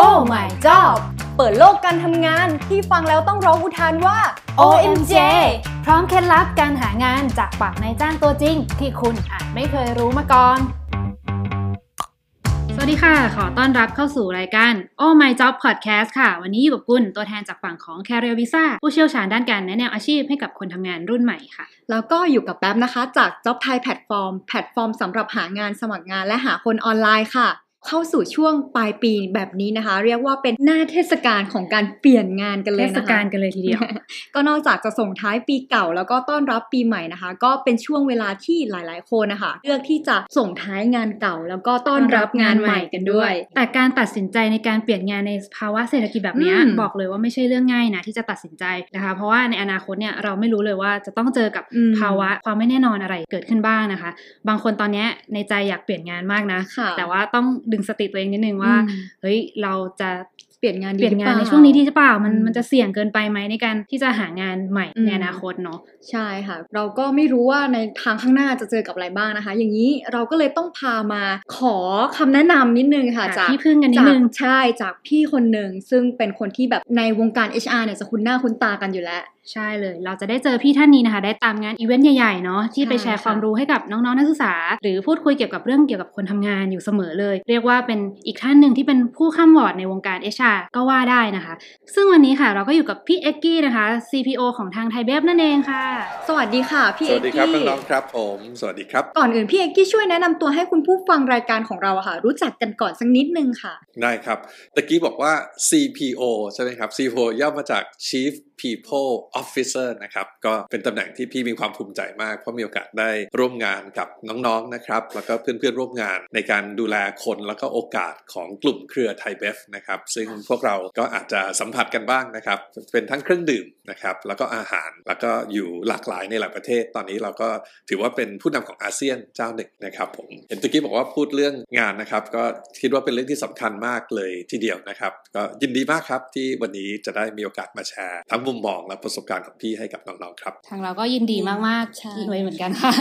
Oh my job เปิดโลกการทำงานที่ฟังแล้วต้องร้องอุทานว่า OMJ พร้อมเคล็ดลับการหางานจากปากนายจ้างตัวจริง ที่คุณอาจไม่เคยรู้มาก่อน สวัสดีค่ะ ขอต้อนรับเข้าสู่รายการ Oh My Job Podcast ค่ะ วันนี้อยู่กับกุณตัวแทนจากฝั่งของ Career Visa ผู้เชี่ยวชาญด้านการแนะแนวอาชีพให้กับคนทำงานรุ่นใหม่ค่ะ แล้วก็อยู่กับแป๊บนะคะ จาก Job Thai Platform แพลตฟอร์มสำหรับหางานสมัครงานและหาคนออนไลน์ค่ะ เข้าสู่ช่วงปลายปีแบบนี้นะคะ เรียกว่าเป็นหน้าเทศกาลของการเปลี่ยนงานกันเลเทยศนะคะกาลกันเลยทีเดียว ก็นอกจากจะส่งท้ายปีเก่า แล้วก็ต้อนรับปีใหม่นะคะ ก็เป็นช่วงเวลาที่หลาย ๆ คนนะคะ เลือกที่จะส่งท้ายงานเก่า แล้วก็ต้อนรับงานใหม่กันด้วย แต่การตัดสินใจในการเปลี่ยนงานในภาวะเศรษฐกิจแบบเนี้ยอืมบอกเลยว่าไม่ใช่เรื่องง่ายนะที่จะตัดสินใจนะคะ เพราะว่าในอนาคตเนี่ยเราไม่รู้เลยว่าจะต้องเจอกับอืมภาวะความไม่แน่นอนอะไรเกิดขึ้นบ้างนะคะ บางคนตอนเนี้ยในใจอยากเปลี่ยนงานมากนะค่ะแต่ว่าต้องดึงสติตัวเองนิดนึงว่าอืมเฮ้ยเราจะเปลี่ยนงานดีเปลี่ยนงานหในรือเปล่ช่วงนี้ดีหรือเปล่ามันอืมมันจะเสี่ยงเกินไปไหมในการที่จะหางานใหม่อืมในอนาคตเนาะใช่ค่ะ เราก็ไม่รู้ว่าในทางข้างหน้าจะเจอกับอะไรบ้างนะคะ อย่างนี้เราก็เลยต้องพามาขอคำแนะนำนิดนึงค่ะหาจากที่พึ่งกันนิดจากนึงใช่จากพี่คนหนึ่งซึ่งเป็นคนที่แบบในวงการ HR เนี่ยจะคุ้นหน้าคุ้นตากันอยู่แล้ว ใช่เลย เราจะได้เจอพี่ท่านนี้นะคะ ได้ตามงานอีเวนต์ใหญ่ๆเนาะที่ไปแชร์ใช่ค่ะความรู้ให้กับน้องๆนักศึกษา หรือพูดคุยเกี่ยวกับเรื่องเกี่ยวกับคนทำงานอยู่เสมอเลย เรียกว่าเป็นอีกท่านหนึ่งที่เป็นผู้คร่ำหวอดในวงการ HR ก็ว่าได้นะคะ ซึ่งวันนี้ค่ะเราก็อยู่กับพี่เอกกี้นะคะ CPO ของทางไทยเบฟนั่นเองค่ะ สวัสดีค่ะพี่เอกสวัสดีครับกี้น้องๆครับผมสวัสดีครับก่อนอื่นพี่เอกกี้ช่วยแนะนำตัวให้คุณผู้ฟังรายการของเราอะค่ะ รู้จักกันก่อนสักนิดนึงค่ะได้ครับตะกี้บอกว่า CPO ใช่ไหมครับ CPO ย่อมาจาก Chief People Officer นะครับก็เป็นตำแหน่งที่พี่มีความภูมิใจมาก เพราะมีโอกาสได้ร่วมงานกับน้องๆนะครับ แล้วก็เพื่อนๆร่วมงานในการดูแลคนแล้วก็โอกาสของกลุ่มเครือไทยเบฟนะครับซึ่งพวกเราก็อาจจะสัมผัสกันบ้างนะครับ เป็นทั้งเครื่องดื่มนะครับแล้วก็อาหารแล้วก็อยู่หลากหลายในหลายประเทศ ตอนนี้เราก็ถือว่าเป็นผู้นำของอาเซียนเจ้าหนึ่งนะครับผมเห็นตะกี้บอกว่าพูดเรื่องงานนะครับ ก็คิดว่าเป็นเรื่องที่สำคัญมากเลยทีเดียวนะครับ ก็ยินดีมากครับที่วันนี้จะได้มีโอกาสมาแชร์ทั้งมุมมองและประสบการณ์ของพี่ให้กับน้องๆครับ ทางเราก็ยินดีมากใช่ๆที่ด้วยเหมือนกันค่ะ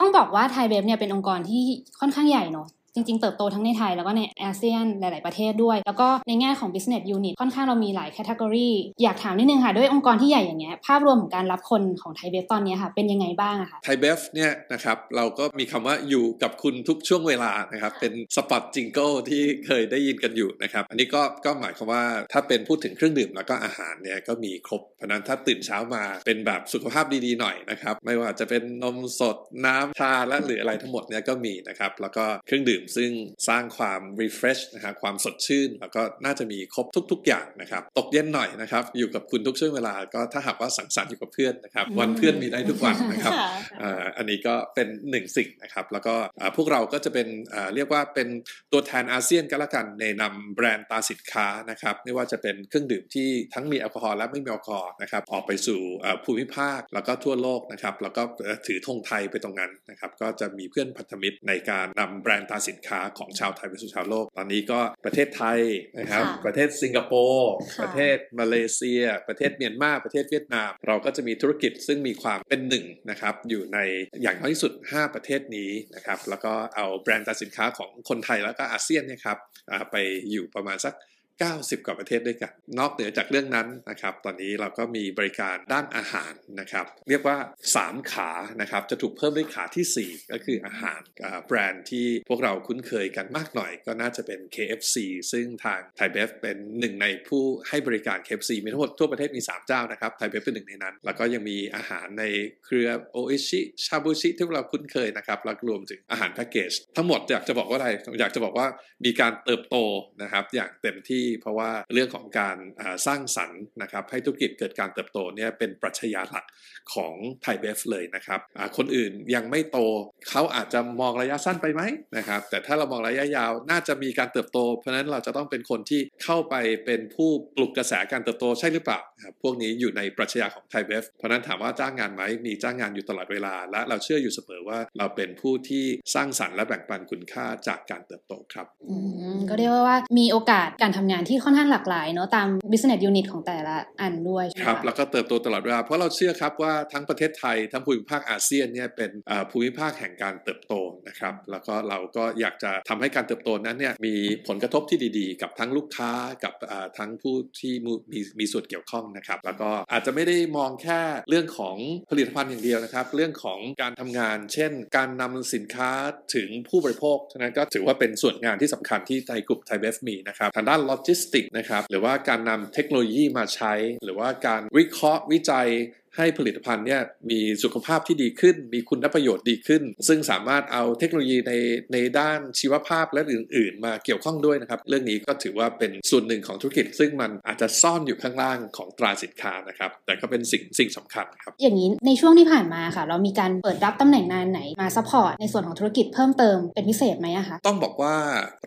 ต้องบอกว่าไทยเบฟเนี่ยเป็นองค์กรที่ค่อนข้างใหญ่เนาะ จริง ๆ เติบโตทั้งในไทยแล้วก็ในอาเซียนหลาย ๆ ประเทศด้วย แล้วก็ในแง่ของ business unit ค่อนข้างเรามีหลาย category อยากถามนิดนึงค่ะ ด้วยองค์กรที่ใหญ่อย่างเงี้ยภาพรวมของการรับคนของไทยเบฟตอนนี้ค่ะ เป็นยังไงบ้างอะคะไทยเบฟเนี่ยนะครับเราก็มีคำว่าอยู่กับคุณทุกช่วงเวลานะครับเป็น spot jingle ที่เคยได้ยินกันอยู่นะครับอันนี้ก็ก็หมายความว่าถ้าเป็นพูดถึงเครื่องดื่มแล้วก็อาหารเนี่ยก็มีครบเพราะนั้นถ้าตื่นเช้ามาเป็นแบบสุขภาพดีๆหน่อยนะครับไม่ว่าจะเป็นนมสดน้ำชาและหรืออะไรทั้งหมดเนี่ยก็มีนะครับแล้วก็เครื่องดื่มซึ่งสร้างความ refresh นะฮะความสดชื่น แล้วก็น่าจะมีครบทุก ๆ อย่างนะครับ ตกเย็นหน่อยนะครับ อยู่กับคุณทุกช่วงเวลา ก็ถ้าหากว่าสังสรรค์อยู่กับเพื่อนนะครับ วันเพื่อนมีได้ทุกวันนะครับอ่าอันนี้ก็เป็นหนึ่งสิ่งนะครับ แล้วก็อ่าพวกเราก็จะเป็นอ่าเรียกว่าเป็นตัวแทนอาเซียนก็แล้วกันในนำแบรนด์ตราสินค้านะครับ ไม่ว่าจะเป็นเครื่องดื่มที่ทั้งมีแอลกอฮอล์และไม่มีแอลกอฮอล์นะครับ ออกไปสู่อ่าภูมิภาคแล้วก็ทั่วโลกนะครับ แล้วก็เอ่อถือธงไทยไปตรงนั้นนะครับ ก็จะมีเพื่อนพันธมิตรในการนำแบรนด์ตราสินค้าของชาวไทยไปสู่ชาวโลก ตอนนี้ก็ประเทศไทยนะครับค่ะประเทศสิงคโปร์ค่ะประเทศมาเลเซีย ประเทศเมียนมาประเทศเวียดนาม เราก็จะมีธุรกิจซึ่งมีความเป็นหนึ่งนะครับอยู่ในอย่างน้อยที่สุด 5 ประเทศนี้นะครับแล้วก็เอาแบรนด์ตราสินค้าของคนไทยแล้วก็อาเซียนเนยครับอ่าไปอยู่ประมาณสัก 90 กว่าประเทศด้วยกัน นอกเหนือจากเรื่องนั้นนะครับ ตอนนี้เราก็มีบริการด้านอาหารนะครับ เรียกว่า 3 ขานะครับ จะถูกเพิ่มด้วยขาทีสี่ 4 ก็คืออาหารแบรนด์ที่พวกเราคุ้นเคยกันมากหน่อย ก็น่าจะเป็น KFC ซึ่งทางไทยเบฟเป็นหนึ่งในผู้ให้บริการ KFC มีทั้งหมดทั่วประเทศมี 3 เจ้านะครับ ไทยเบฟเป็นหนึ่งในนั้น แล้วก็ยังมีอาหารในเครือโออิชิชาบูชิที่พวกเราคุ้นเคยนะครับแล้วก็รวมถึงอาหารแพ็กเกจทั้งหมดอยากจะบอกว่าอะไรอยากจะบอกว่ามีการเติบโตนะครับอย่างเต็มที่เพราะว่าเรื่องของการสร้างสรรค์นะครับให้ธุรกิจเกิดการเติบโตเนี่ยเป็นปรัชญาหลักของไทยเบฟเลยนะครับคนอื่นยังไม่โตเขาอาจจะมองระยะสั้นไปไหมนะครับแต่ถ้าเรามองระยะยาวน่าจะมีการเติบโต เพราะฉะนั้นเราจะต้องเป็นคนที่เข้าไปเป็นผู้ปลุกกระแสการเติบโตใช่หรือเปล่าครับพวกนี้อยู่ในปรัชญาของไทยเบฟเพราะนั้นถามว่าจ้างงานไหมมีจ้างงานอยู่ตลอดเวลา และเราเชื่ออยู่เสมอว่าเราเป็นผู้ที่สร้างสรรค์และแบ่งปันคุณค่าจากการเติบโตครับก็เรียกว่าว่ามีโอกาสการทำงานานที่ค่อนข้างหลากหลายเนาะตาม business unit ของแต่ละอันด้วยครับ แล้วก็เติบโตตลอดเวลาเพราะเราเชื่อครับว่าทั้งประเทศไทย ทั้งภูมิภาคอาเซียนเนี่ยเป็นภูมิภาคแห่งการเติบโตนะครับ แล้วก็เราก็อยากจะทำให้การเติบโตนั้นเนี่ยมีผลกระทบที่ดีๆ กับทั้งลูกค้ากับทั้งผู้ที่มีมีส่วนเกี่ยวข้องนะครับ แล้วก็อาจจะไม่ได้มองแค่เรื่องของผลิตภัณฑ์อย่างเดียวนะครับ เรื่องของการทำงาน เช่น การนำสินค้าถึงผู้บริโภคฉะนั้นก็ถือว่าเป็นส่วนงานที่สำคัญที่ไทยกลุ่มไทยเบฟมีนะครับทางด้านโลจิสติกนะครับหรือว่าการนำเทคโนโลยีมาใช้ หรือว่าการวิเคราะห์วิจัย ให้ผลิตภัณฑ์เนี่ยมีสุขภาพที่ดีขึ้น มีคุณประโยชน์ดีขึ้น ซึ่งสามารถเอาเทคโนโลยีในในด้านชีวภาพและอื่น ๆ มาเกี่ยวข้องด้วยนะครับ เรื่องนี้ก็ถือว่าเป็นส่วนหนึ่งของธุรกิจ ซึ่งมันอาจจะซ่อนอยู่ข้างล่างของตราสินค้านะครับ แต่ก็เป็นสิ่งสิ่งสำคัญครับ อย่างนี้ในช่วงที่ผ่านมาค่ะ เรามีการเปิดรับตำแหน่งงานไหนมาซัพพอร์ตในส่วนของธุรกิจเพิ่มเติมเป็นพิเศษไหมอะคะต้องบอกว่า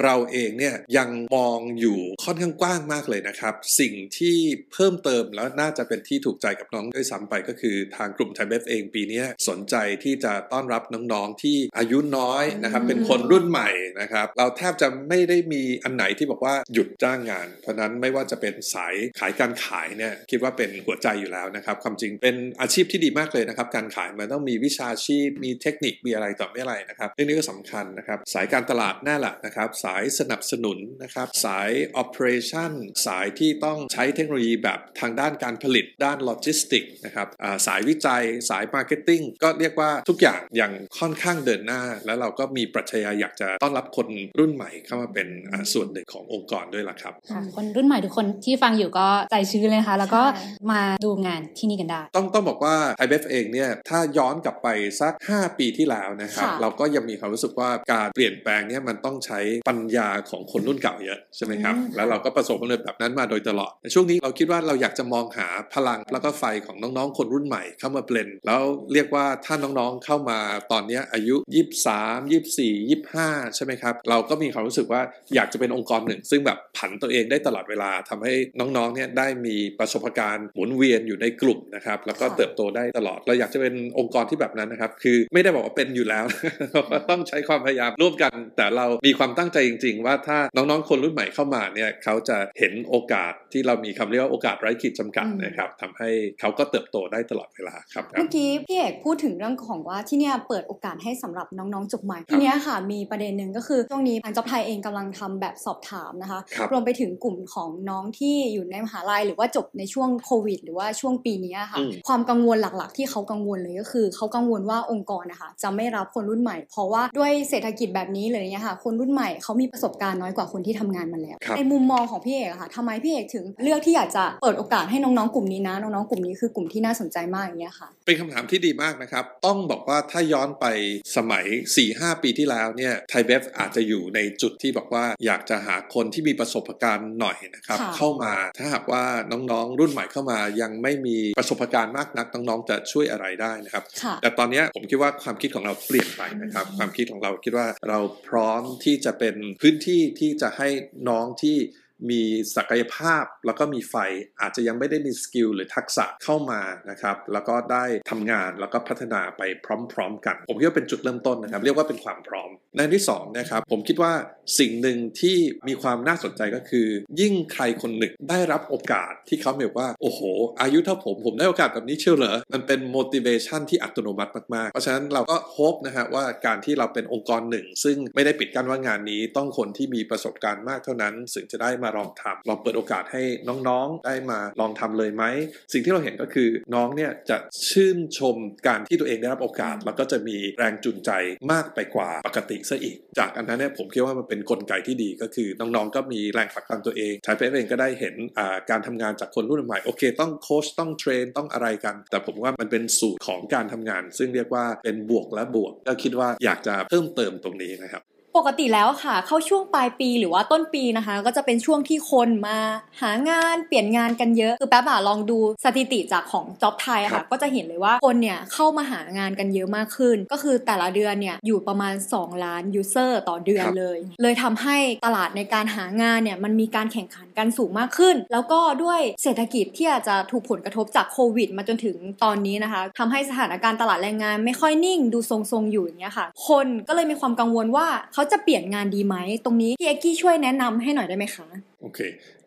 เราเองเนี่ยยังมองอยู่ค่อนข้างกว้างมากเลยนะครับ สิ่งที่เพิ่มเติมแล้วน่าจะเป็นที่ถูกใจกับน้องด้วยซ้ำไปก็คือทางกลุ่มไทยเบฟเองปีนี้สนใจที่จะต้อนรับน้องๆที่อายุน้อยนะครับอืมเป็นคนรุ่นใหม่นะครับเราแทบจะไม่ได้มีอันไหนที่บอกว่าหยุดจ้างงาน เพราะฉะนั้นไม่ว่าจะเป็นสายขายการขายเนี่ยคิดว่าเป็นหัวใจอยู่แล้วนะครับความจริงเป็นอาชีพที่ดีมากเลยนะครับการขายมันต้องมีวิชาชีพมีเทคนิคมีอะไรต่อไม่อะไรนะครับเรื่องนี้ก็สำคัญนะครับสายการตลาดแน่แหละนะครับสายสนับสนุนนะครับสาย operation สายที่ต้องใช้เทคโนโลยีแบบทางด้านการผลิตด้านโลจิสติกนะครับอ่าสายวิจัยสาย marketing ก็เรียกว่าทุกอย่างยังค่อนข้างเดินหน้า แล้วเราก็มีปรัชญาอยากจะต้อนรับคนรุ่นใหม่เข้ามาเป็นอ่าส่วนหนึ่งขององค์กรด้วยล่ะครับค่ะคนรุ่นใหม่ทุกคนที่ฟังอยู่ก็ใจชื้นเลยนะคะแล้วก็ใช่มาดูงานที่นี่กันได้ ต้องต้องบอกว่า i b f เองเนี่ยถ้าย้อนกลับไปสัก 5 ปีที่แล้วนะครับค่ะเราก็ยังมีความรู้สึกว่าการเปลี่ยนแปลงเนี่ยมันต้องใช้ปัญญาของคนรุ่นเก่าเยอะใช่ไหมครับอืมแล้วเราก็ประสบความสำเร็จแบบนั้นมาโดยตลอดในช่วงนี้เราคิดว่าเราอยากจะมองหาพลังแล้วก็ไฟของน้องๆ คนรุ่นใหม่เข้ามาเบลนแล้วเรียกว่าถ้าน้องๆเข้ามาตอนนี้ยอายุ 23 24 25 ใช่ไหมครับ เราก็มีความรู้สึกว่าอยากจะเป็นองค์กรหนึ่ง ซึ่งแบบผันตัวเองได้ตลอดเวลาทำให้น้องๆเนี่ยได้มีประสบการณ์หมุนเวียนอยู่ในกลุ่มนะครับแล้วก็เติบโตได้ตลอดเราอยากจะเป็นองค์กรที่แบบนั้นนะครับคือไม่ได้บอกว่าเป็นอยู่แล้วเราต้องใช้ความพยายามร่วมกัน แต่เรามีความตั้งใจจริง ๆ ว่าถ้าน้องๆ คนรุ่นใหม่เข้ามาเนี่ยเขาจะเห็นโอกาสที่เรามีคำเรียกว่าโอกาสไร้ขีดจำกัดนะครับทำให้เขาก็เติบโตได้ตลอดเวลาครับครับเมื่อกี้พี่เอกพูดถึงเรื่องของว่าที่เนี่ยเปิดโอกาสให้สำหรับน้องๆจบใหม่ทีเนี้ยค่ะมีประเด็นหนึ่งก็คือช่วงนี้ทางจ็อบไทยเองกำลังทำแบบสอบถามนะคะครับรวมไปถึงกลุ่มของน้องที่อยู่ในมหาลัยหรือว่าจบในช่วงโควิด หรือว่าช่วงปีเนี้ยค่ะอืมความกังวลหลักๆ ที่เขากังวลเลยก็คือ เขากังวลว่าองค์กรนะคะจะไม่รับคนรุ่นใหม่ เพราะว่าด้วยเศรษฐกิจแบบนี้เลยเนี่ยค่ะ คนรุ่นใหม่เขามีประสบการณ์น้อยกว่าคนที่ทำงานมาแล้วครับในมุมมองของพี่เอกอะค่ะทำไมพี่เอกถึงเลือกที่อยากจะเปิดโอกาสให้น้องๆกลุ่มนี้นะน้องๆกลุ่มนี้คือกลุ่มที่น่าสนใจมากอย่างเงี้ยค่ะ เป็นคำถามที่ดีมากนะครับ ต้องบอกว่าถ้าย้อนไปสมัย 4-5 ปีที่แล้วเนี่ยไทยเบฟอาจจะอยู่ในจุดที่บอกว่าอยากจะหาคนที่มีประสบการณ์หน่อยนะครับค่ะเข้ามาถ้าหากว่าน้องๆ รุ่นใหม่เข้ามายังไม่มีประสบการณ์มากนักน้องๆ จะช่วยอะไรได้นะครับค่ะแต่ตอนเนี้ยผมคิดว่าความคิดของเราเปลี่ยนไปนะครับ ความคิดของเราคิดว่าเราพร้อมที่จะเป็นพื้นที่ที่จะให้น้องที่ มีศักยภาพแล้วก็มีไฟอาจจะยังไม่ได้มีสกิลหรือทักษะเข้ามานะครับแล้วก็ได้ทำงานแล้วก็พัฒนาไปพร้อม ๆ กัน ผมคิดว่าเป็นจุดเริ่มต้นนะครับเรียกว่าเป็นความพร้อม ในที่สองนะครับผมคิดว่าสิ่งหนึ่งที่มีความน่าสนใจก็คือ ยิ่งใครคนหนึ่งได้รับโอกาสที่เขาแบบว่าโอ้โห อายุเท่าผมผมได้โอกาสแบบนี้เชียวเหรอมันเป็น motivation ที่อัตโนมัติมากๆ เพราะฉะนั้นเราก็ hope นะฮะว่าการที่เราเป็นองค์กรหนึ่ง ซึ่งไม่ได้ปิดกั้นว่างานนี้ต้องคนที่มีประสบการณ์มากเท่านั้นถึงจะได้มาลองทำลองเปิดโอกาสให้น้องๆ ได้มาลองทำเลยไหม สิ่งที่เราเห็นก็คือน้องเนี่ยจะชื่นชมการที่ตัวเองได้รับโอกาส แล้วก็จะมีแรงจูงใจมากไปกว่าปกติซะอีก จากอันนั้นเนี่ยผมคิดว่ามันเป็นกลไกที่ดีก็คือน้องๆ ก็มีแรงผลักดันตัวเอง ใช้ไปเองก็ได้เห็นอ่าการทำงานจากคนรุ่นใหม่ โอเค ต้องโค้ชต้องเทรนต้องอะไรกัน แต่ผมว่ามันเป็นสูตรของการทำงาน ซึ่งเรียกว่าเป็นบวกและบวก ก็คิดว่าอยากจะเพิ่มเติมตรงนี้นะครับ ปกติแล้วค่ะ เข้าช่วงปลายปีหรือว่าต้นปีนะคะ ก็จะเป็นช่วงที่คนมาหางานเปลี่ยนงานกันเยอะ คือแป๊บอะลองดูสถิติจากของจ็อบไทยครัค่ะบก็จะเห็นเลยว่าคนเนี่ยเข้ามาหางานกันเยอะมากขึ้น ก็คือแต่ละเดือนเนี่ยอยู่ประมาณ 2 ล้านยูเซอร์ต่อเดือนเลย เลยทำให้ตลาดในการหางานเนี่ยมันมีการแข่งขันกันสูงมากขึ้น แล้วก็ด้วยเศรษฐกิจที่อาจจะถูกผลกระทบจากโควิด มาจนถึงตอนนี้นะคะทำให้สถานการณ์ตลาดแรงงานไม่ค่อยนิ่ง ดูทรงๆอยู่อย่างเงี้ยค่ะ คนก็เลยมีความกังวลว่าเขาขาจะเปลี่ยนงานดีไหม ตรงนี้พี่เอ็กกี้ช่วยแนะนำให้หน่อยได้ไหมคะ โอเค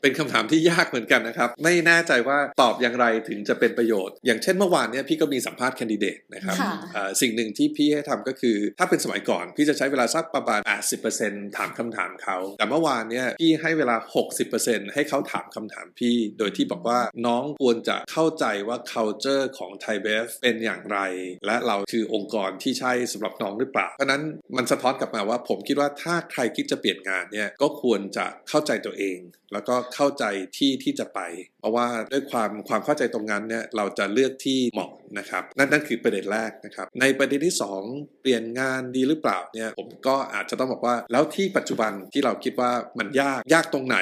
เป็นคำถามที่ยากเหมือนกันนะครับ ไม่แน่ใจว่าตอบอย่างไรถึงจะเป็นประโยชน์ อย่างเช่นเมื่อวานเนี่ยพี่ก็มีสัมภาษณ์แคนดิเดตนะครับค่ะเอ่อสิ่งหนึ่งที่พี่ให้ทำก็คือ ถ้าเป็นสมัยก่อน พี่จะใช้เวลาสักประมาณ 80%ถามคำถามเขา แต่เมื่อวานเนี่ยพี่ให้เวลา 60%ให้เขาถามคำถามพี่ โดยที่บอกว่าน้องควรจะเข้าใจว่า culture ของไทยเบฟเป็นอย่างไร และเราคือองค์กรที่ใช่สำหรับน้องหรือเปล่า เพราะฉะนั้นมันสะท้อนกลับมาว่าผมคิดว่าถ้าใครคิดจะเปลี่ยนงานเนี่ยก็ควรจะเข้าใจตัวเองแล้วก็เข้าใจที่ที่จะไป เพราะว่าด้วยความความเข้าใจตรงนั้นเนี่ยเราจะเลือกที่เหมาะ นะครับนั่นนั่นคือประเด็นแรกนะครับในประเด็นที่ 2 เปลี่ยนงานดีหรือเปล่าเนี่ยผมก็อาจจะต้องบอกว่า แล้วที่ปัจจุบันที่เราคิดว่ามันยากยากตรงไหน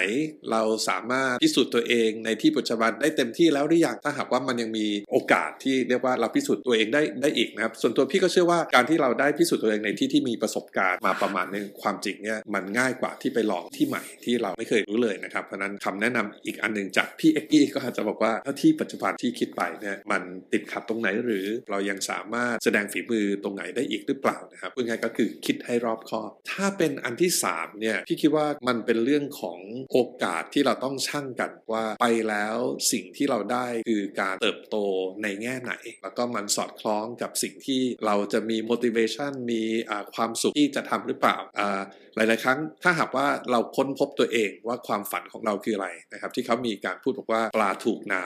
เราสามารถพิสูจน์ตัวเองในที่ปัจจุบันได้เต็มที่แล้วหรือยังถ้าหากว่ามันยังมีโอกาสที่เรียกว่าเราพิสูจน์ตัวเองได้ได้อีกนะครับส่วนตัวพี่ก็เชื่อว่าการที่เราได้พิสูจน์ตัวเองในที่ที่มีประสบการณ์มาประมาณนึงความจริงเนี่ยมันง่ายกว่าที่ไปลองที่ใหม่ที่เราไม่เคยรู้เลยนะครับเพราะนั้นคำแนะนำอีกอันหนึ่งจากพี่เอ็กกี้ก็อาจจะบอกว่าถ้าที่ปัจจุบันที่คิดไปเนี่ยมันติดขัดตรงไหนหรือเรายังสามารถแสดงฝีมือตรงไหนได้อีกหรือเปล่านะครับพูดง่ายๆก็คือคิดให้รอบคอบ ถ้าเป็นอันที่สามเนี่ยพี่คิดว่ามันเป็นเรื่องของโอกาสที่เราต้องชั่งกันว่าไปแล้วสิ่งที่เราได้คือการเติบโตในแง่ไหน แล้วก็มันสอดคล้องกับสิ่งที่เราจะมี motivation มีอ่าความสุขที่จะทำหรือเปล่าอ่าหลาย ๆ ครั้งถ้าหากว่าเราค้นพบตัวเองว่าความฝันของเราคืออะไรนะครับที่เขามีการพูดบอกว่าปลาถูกน้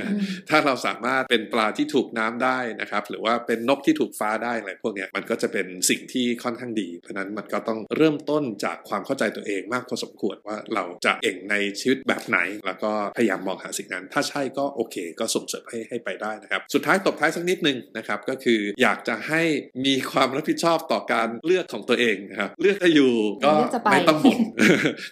ำถ้าเราสามารถเป็นปลาที่ถูกน้ำได้นะครับ หรือว่าเป็นนกที่ถูกฟ้าได้อะไรพวกนี้มันก็จะเป็นสิ่งที่ค่อนข้างดี เพราะนั้นมันก็ต้องเริ่มต้นจากความเข้าใจตัวเองมากพอสมควรว่าเราจะเก่งในชีวิตแบบไหน แล้วก็พยายามมองหาสิ่งนั้น ถ้าใช่ก็โอเค ก็ส่งเสริมให้ให้ไปได้นะครับ สุดท้ายตบท้ายสักนิดนึงนะครับก็คืออยากจะให้มีความรับผิดชอบต่อการเลือกของตัวเองนะครับเลือกจะอยู่ก็ไม่ต้องบ่น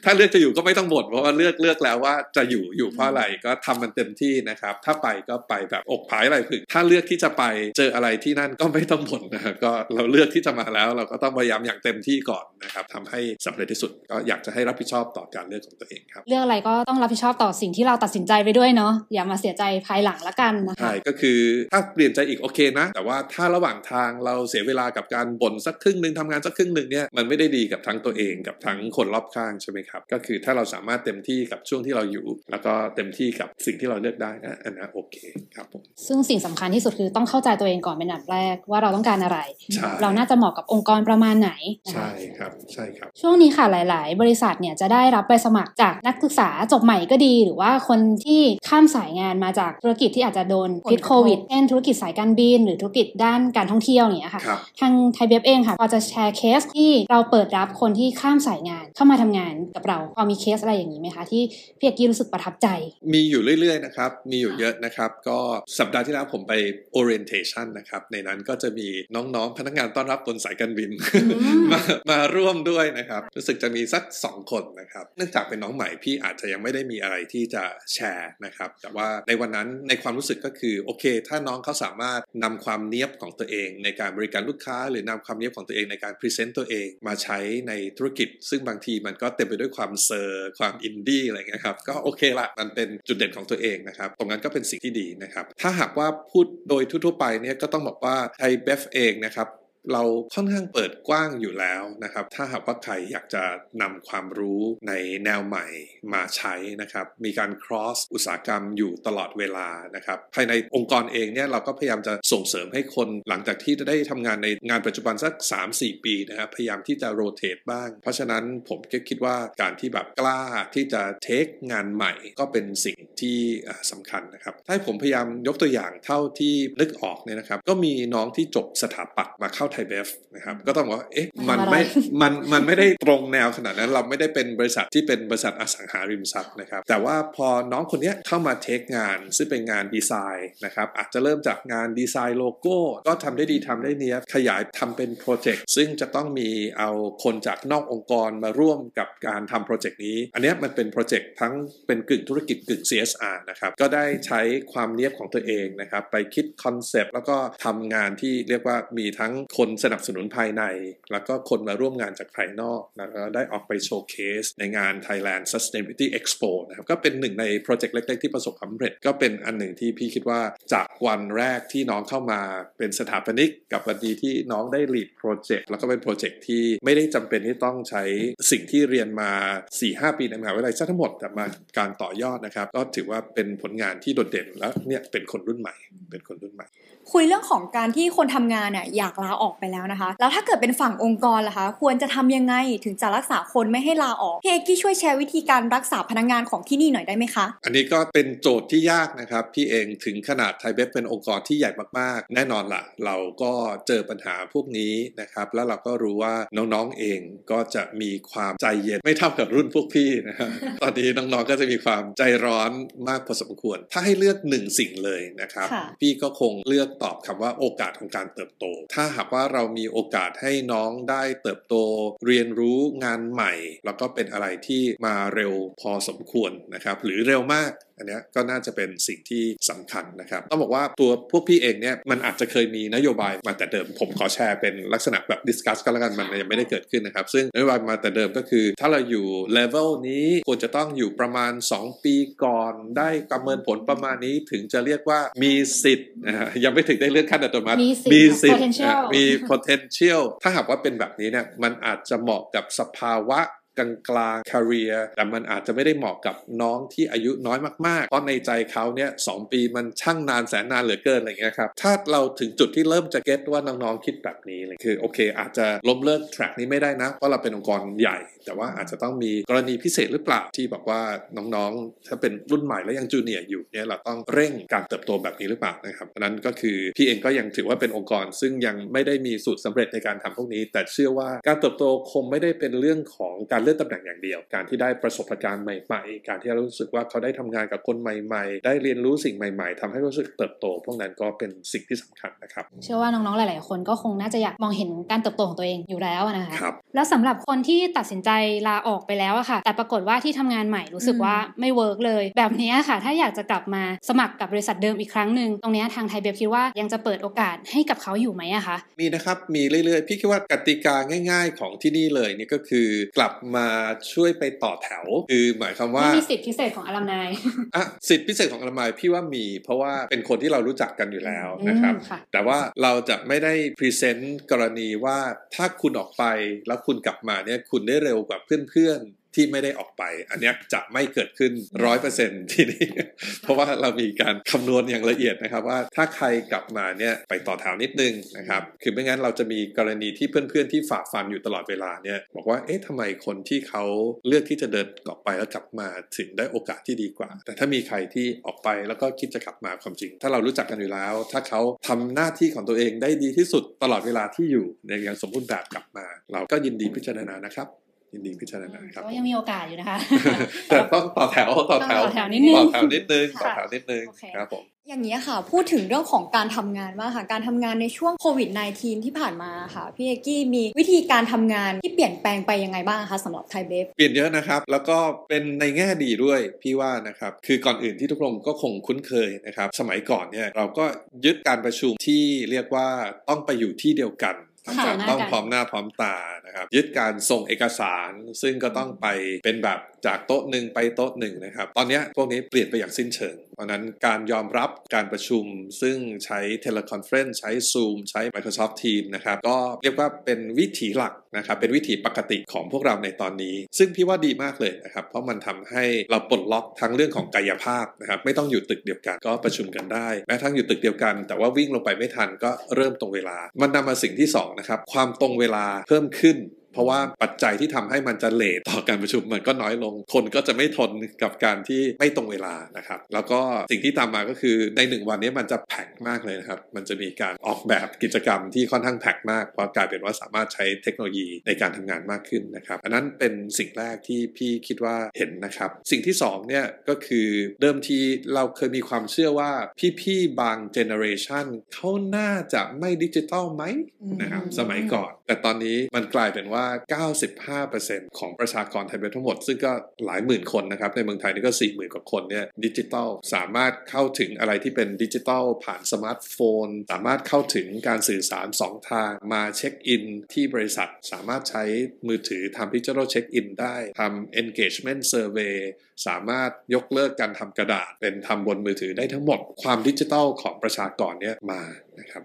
ถ้าเลือกจะอยู่ก็ไม่ต้องบ่นเพราะว่าเลือกเลือกแล้วว่าจะอยู่อยู่เพราะอะไรก็ทำมันเต็มที่นะครับ ถ้าไปก็ไปแบบอกผายอะไหลผึ่งถ้าเลือกที่จะไปเจออะไรที่นั่นก็ไม่ต้องบ่นนะครับก็เราเลือกที่จะมาแล้วเราก็ต้องพยายามอย่างเต็มที่ก่อนนะครับทำให้สำเร็จที่สุดก็อยากจะให้รับผิดชอบต่อการเลือกของตัวเองครับเรื่องอะไรก็ต้องรับผิดชอบต่อสิ่งที่เราตัดสินใจไปด้วยเนาะอย่ามาเสียใจภายหลังละกันนะคะใช่ก็คือถ้าเปลี่ยนใจอีกโอเคนะ แต่ว่าถ้าระหว่างทางเราเสียเวลากับการบ่นสักครึ่งหนึ่งทำงานสักครึ่งหนึ่งเนี่ยมันไม่ได้ดีกับทั้งตัวเองกับทั้งคนรอบข้างใช่ไหมครับก็คือถ้าเราสามารถเต็มที่กับช่วงที่เราอยู่ แล้วก็เต็มที่กับสิ่งที่เราเลือกได้นะอันนั้นโอเคครับผมซึ่งสิ่งสำคัญที่สุดคือต้องเข้าใจตัวเองก่อนเป็นอันดับแรกว่าเราต้องการอะไรใช่เราน่าจะเหมาะกับองค์กรประมาณไหนนะคะใช่ครับใช่ครับ ช่วงนี้ค่ะหลาย ๆ บริษัทเนี่ยจะได้รับใบสมัครจากนักศึกษาจบใหม่ก็ดี หรือว่าคนที่ข้ามสายงานมาจากธุรกิจที่อาจจะโดนพิษโควิดเช่นธุรกิจสายการบิน หรือธุรกิจด้านการท่องเที่ยวอย่างเงี้ยค่ะครับทางไทยเบฟเองค่ะพอจะแชร์เคสที่เราเปิดรับคนที่ข้ามสายงานเข้ามาทำงานกับเราพอมีเคสอะไรอย่างนี้ไหมคะที่พี่เอกกี้รู้สึกประทับใจ มีอยู่เรื่อยๆนะครับมีอยู่เยอะนะครับ ก็สัปดาห์ที่แล้วผมไป orientation นะครับ ในนั้นก็จะมีน้องๆ พนักงานต้อนรับบนสายการบินมมามาร่วมด้วยนะครับ รู้สึกจะมีสัก 2 คนนะครับ เนื่องจากเป็นน้องใหม่พี่อาจจะยังไม่ได้มีอะไรที่จะแชร์นะครับ แต่ว่าในวันนั้นในความรู้สึกก็คือโอเค ถ้าน้องเขาสามารถนำความเนี้ยบของตัวเอง ในการบริการลูกค้า หรือนำความเนี้ยบของตัวเองในการ present ตัวเองมาใช้ในธุรกิจ ซึ่งบางทีมันก็เต็มไปด้วยความเซอร์ความอินดี้อะไรเงี้ยครับก็โอเคละมันเป็นจุดเด่นของตัวเองนะครับตรงนั้นก็เป็นสิ่งที่ดีนะครับถ้าหากว่าพูดโดยทั่วๆไปเนี่ยก็ต้องบอกว่าไทยเบฟเองนะครับ เราค่อนข้างเปิดกว้างอยู่แล้วนะครับ ถ้าหากว่าใครอยากจะนำความรู้ในแนวใหม่มาใช้นะครับ มีการ cross อุตสาหกรรมอยู่ตลอดเวลานะครับ ภายในองค์กรเองเนี่ยเราก็พยายามจะส่งเสริมให้คนหลังจากที่ได้ทำงานในงานปัจจุบันสัก 3-4 ปีนะครับพยายามที่จะ rotate บ้าง เพราะฉะนั้นผมก็คิดว่าการที่แบบกล้าที่จะ take งานใหม่ก็เป็นสิ่งที่สำคัญนะครับ ถ้าผมพยายามยกตัวอย่างเท่าที่นึกออกเนี่ยนะครับ ก็มีน้องที่จบสถาปัตย์มาเข้ายเบฟนะครับก็ต้องบอกว่าเอ๊ะมันไม่มันมันไม่ได้ตรงแนวขนาดนั้นเราไม่ได้เป็นบริษัทที่เป็นบริษัทอสังหาริมทรัพย์นะครับแต่ว่าพอน้องคนเนี้ยเข้ามาเทคงาน ซึ่งเป็นงานดีไซน์นะครับอาจจะเริ่มจากงานดีไซน์โลโก้ก็ทำได้ดีทำได้เนี้ยบขยายทำเป็นโปรเจกต์ซึ่งจะต้องมีเอาคนจากนอกองค์กรมาร่วมกับการทำโปรเจกต์นี้ อันเนี้ยมันเป็นโปรเจกต์ทั้งเป็นกึ่งธุรกิจกึ่ง CSR นะครับก็ได้ใช้ความเนี้ยบของตัวเองนะครับไปคิดคอนเซปต์แล้วก็ทำงานที่เรียกว่ามีทั้งคคนสนับสนุนภายใน แล้วก็คนมาร่วมงานจากภายนอกแล้วก็ได้ออกไป showcase ในงาน Thailand Sustainability Expo นะครับก็เป็นหนึ่งในโปรเจกต์เล็ก ๆ ที่ประสบความสำเร็จ ก็เป็นอันหนึ่งที่พี่คิดว่าจะวันแรกที่น้องเข้ามาเป็นสถาปนิก กับวันดีที่น้องได้ lead project แล้วก็เป็นโปรเจกต์ที่ไม่ได้จำเป็นที่ต้องใช้สิ่งที่เรียนมา 4-5 ปีในมหาวิทยาลัยซะทั้งหมดแต่มาการต่อยอดนะครับ ก็ถือว่าเป็นผลงานที่โดดเด่นแล้วเนี่ยเป็นคนรุ่นใหม่ เป็นคนรุ่นใหม่ คุยเรื่องของการที่คนทำงานเนี่ยอยากลาออกไปแล้วนะคะ แล้วถ้าเกิดเป็นฝั่งองค์กรล่ะคะ ควรจะทำยังไงถึงจะรักษาคนไม่ให้ลาออกพี่เอกกี้ช่วยแชร์วิธีการรักษาพนักงานของที่นี่หน่อยได้ไหมคะ อันนี้ก็เป็นโจทย์ที่ยากนะครับพี่เองถึงขนาดไทยเบฟเป็นองค์กรที่ใหญ่มากๆ แน่นอนละ่ะ เราก็เจอปัญหาพวกนี้นะครับ แล้วเราก็รู้ว่าน้องๆเองก็จะมีความใจเย็นไม่เท่ากับรุ่นพวกพี่นะครับตอนนี้น้องๆก็จะมีความใจร้อนมากพอสมควร ถ้าให้เลือกหนึ่งสิ่งเลยนะครับค่ะพี่ก็คงเลือกตอบคำว่าโอกาสของการเติบโต ถ้าหากว่าเรามีโอกาสให้น้องได้เติบโตเรียนรู้งานใหม่ แล้วก็เป็นอะไรที่มาเร็วพอสมควรนะครับ หรือเร็วมาก อันเนี้ยก็น่าจะเป็นสิ่งที่สำคัญนะครับ ต้องบอกว่าตัวพวกพี่เองเนี่ยมันอาจจะเคยมีนโยบายมาแต่เดิมผมขอแชร์เป็นลักษณะแบบ discuss ก็แล้วกันมันยังไม่ได้เกิดขึ้นนะครับ ซึ่งนโยบายมาแต่เดิมก็คือ ถ้าเราอยู่เลเวลนี้ควรจะต้องอยู่ประมาณ 2 ปีก่อน ได้ประเมินผลประมาณนี้ถึงจะเรียกว่ามีสิทธิ์นะฮะยังไม่ถึงได้เลื่อนขั้นอัตโนมัติมีสิทธิ์ทธิ์ potential อะมี potential ถ้าหากว่าเป็นแบบนี้เนี่ยมันอาจจะเหมาะกับสภาวะ กลางกลาง career แต่มันอาจจะไม่ได้เหมาะกับน้องที่อายุน้อยมากๆ เพราะในใจเขาเนี่ยสองปีมันช่างนานแสนนานเหลือเกินอะไรเงี้ยครับ ถ้าเราถึงจุดที่เริ่มจะเก็ตว่าน้องๆคิดแบบนี้เลยคือโอเค อาจจะล้มเลิก track นี้ไม่ได้นะ เพราะเราเป็นองค์กรใหญ่ แต่ว่าอาจจะต้องมีกรณีพิเศษหรือเปล่าที่บอกว่าน้องๆ ถ้าเป็นรุ่นใหม่แล้วยังจูเนียร์อยู่เนี่ยเราต้องเร่งการเติบโตแบบนี้หรือเปล่านะครับนนั้นก็คือพี่เองก็ยังถือว่าเป็นองค์กร ซึ่งยังไม่ได้มีสูตรสำเร็จในการทำพวกนี้ แต่เชื่อว่าการเติบโตคงไม่ได้เป็นเรื่องของการเลื่อนตำแหน่งอย่างเดียว การที่ได้ประสบการณ์ใหม่ๆ การที่เรารู้สึกว่าเขาได้ทำงานกับคนใหม่ๆ ได้เรียนรู้สิ่งใหม่ ๆทำให้รู้สึกเติบโต พวกนั้นก็เป็นสิ่งที่สำคัญนะครับ เชื่อว่าน้องๆ หลาย ๆ คนก็คงน่าจะอยากมองเห็นการเติบโตของตัวเองอยู่แล้วนะคะครับแล้วสำหรับคนที่ตัดสินใจลาออกไปแล้วอะค่ะ แต่ปรากฏว่าที่ทำงานใหม่รู้สึกว่าไม่ work เลย แบบนี้ค่ะ ถ้าอยากจะกลับมาสมัครกับบริษัทเดิมอีกครั้งหนึ่งตรงเนี้ยทางไทยเบฟคิดว่ายังจะเปิดโอกาสให้กับเขาอยู่ไหมอะคะมีนะครับมีเรื่อยๆ พี่คิดว่ากติกาง่าย ๆ ของที่นี่เลยนี่ก็คือกลับมาช่วยไปต่อแถว คือหมายความว่าไม่มีสิทธิพิเศษของอลัมนายอะสิทธิพิเศษของอนามัยพี่ว่ามี เพราะว่าเป็นคนที่เรารู้จักกันอยู่แล้วนะครับค่ะแต่ว่าเราจะไม่ได้พรีเซนต์กรณีว่าถ้าคุณออกไปแล้วคุณกลับมาเนี่ยคุณได้เร็วกว่าเพื่อนๆ ที่ไม่ได้ออกไป อันนี้จะไม่เกิดขึ้นร้อยเปอร์เซ็นที่นี่เพราะว่าเรามีการคำนวณอย่างละเอียดนะครับว่าถ้าใครกลับมาเนี่ยไปต่อแถวนิดนึงนะครับคือไม่งั้นเราจะมีกรณีที่เพื่อนๆที่ฝ่าฟันอยู่ตลอดเวลาเนี่ยบอกว่าเอ๊ะทำไมคนที่เขาเลือกที่จะเดินออกไปแล้วกลับมาถึงได้โอกาสที่ดีกว่า แต่ถ้ามีใครที่ออกไปแล้วก็คิดจะกลับมาความจริง ถ้าเรารู้จักกันอยู่แล้ว ถ้าเขาทำหน้าที่ของตัวเองได้ดีที่สุดตลอดเวลาที่อยู่ในอย่างสมบูรณ์แบบกลับมา เราก็ยินดีพิจารณานะครับ ยินดีพิจารณาครับก็ยังมีโอกาสอยู่นะคะ แต่ต้องต่อแถวต่อแถวต่อแถวนิดนึงต่อแถวนิดนึงต่อค่ะแถวนิดนึงโอเคครับผมอย่างนี้ยค่ะ พูดถึงเรื่องของการทำงานมากค่ะ การทำงานในช่วงโควิด -19 ที่ผ่านมาค่ะ พี่เอกกี้มีวิธีการทำงานที่เปลี่ยนแปลงไปยังไงบ้างคะสำหรับไทยเบฟเปลี่ยนเยอะนะครับ แล้วก็เป็นในแง่ดีด้วยพี่ว่านะครับ คือก่อนอื่นที่ทุกคนก็คงคุ้นเคยนะครับ สมัยก่อนเนี่ยเราก็ยึดการประชุมที่เรียกว่าต้องไปอยู่ที่เดียวกันนะครับค่ะ ต้องพร้อมหน้าพร้อมตานะครับยึดการส่งเอกสารซึ่งก็ต้องไปเป็นแบบจากโต๊ะหนึ่งไปโต๊ะหนึ่งนะครับ ตอนนี้พวกนี้เปลี่ยนไปอย่างสิ้นเชิง เพราะนั้นการยอมรับการประชุมซึ่งใช้ teleconference ใช้ Zoom ใช้ Microsoft Teams นะครับ ก็เรียกว่าเป็นวิถีหลักนะครับ เป็นวิถีปกติของพวกเราในตอนนี้ ซึ่งพี่ว่าดีมากเลยนะครับ เพราะมันทำให้เราปลดล็อกทั้งเรื่องของกายภาพนะครับไม่ต้องอยู่ตึกเดียวกันก็ประชุมกันได้แม้ทั้งอยู่ตึกเดียวกัน แต่ว่าวิ่งลงไปไม่ทันก็เริ่มตรงเวลา มันนำมาสิ่งที่สองนะครับความตรงเวลาเพิ่มขึ้น เพราะว่าปัจจัยที่ทำให้มันจะ late ต่อการประชุมมันก็น้อยลง คนก็จะไม่ทนกับการที่ไม่ตรงเวลานะครับ แล้วก็สิ่งที่ตามมาก็คือในหนึ่งวันนี้มันจะแพ็คมากเลยนะครับ มันจะมีการออกแบบกิจกรรมที่ค่อนข้างแพ็คมากเพราะกลายเป็นว่าสามารถใช้เทคโนโลยีในการทำงานมากขึ้นนะครับอันนั้นเป็นสิ่งแรกที่พี่คิดว่าเห็นนะครับ สิ่งที่สองเนี่ยก็คือเดิมทีเราเคยมีความเชื่อว่าพี่ๆบาง generation เขาน่าจะไม่ดิจิตอลไหมนะครับอืมสมัยก่อน แต่ตอนนี้มันกลายเป็นว่า 95%ของประชากรไทยทั้งหมด ซึ่งก็หลายหมื่นคนนะครับ ในเมืองไทยนี่ก็ 40,000 กว่าคนเนี่ยดิจิตอลสามารถเข้าถึงอะไรที่เป็นดิจิตอลผ่านสมาร์ทโฟน สามารถเข้าถึงการสื่อสาร 2 ทาง มาเช็คอินที่บริษัทสามารถใช้มือถือทำ digital check-in ได้ทำ engagement survey สามารถยกเลิกการทำกระดาษ เป็นทำบนมือถือได้ทั้งหมดความดิจิทัลของประชากรเนี่ยมานะครับ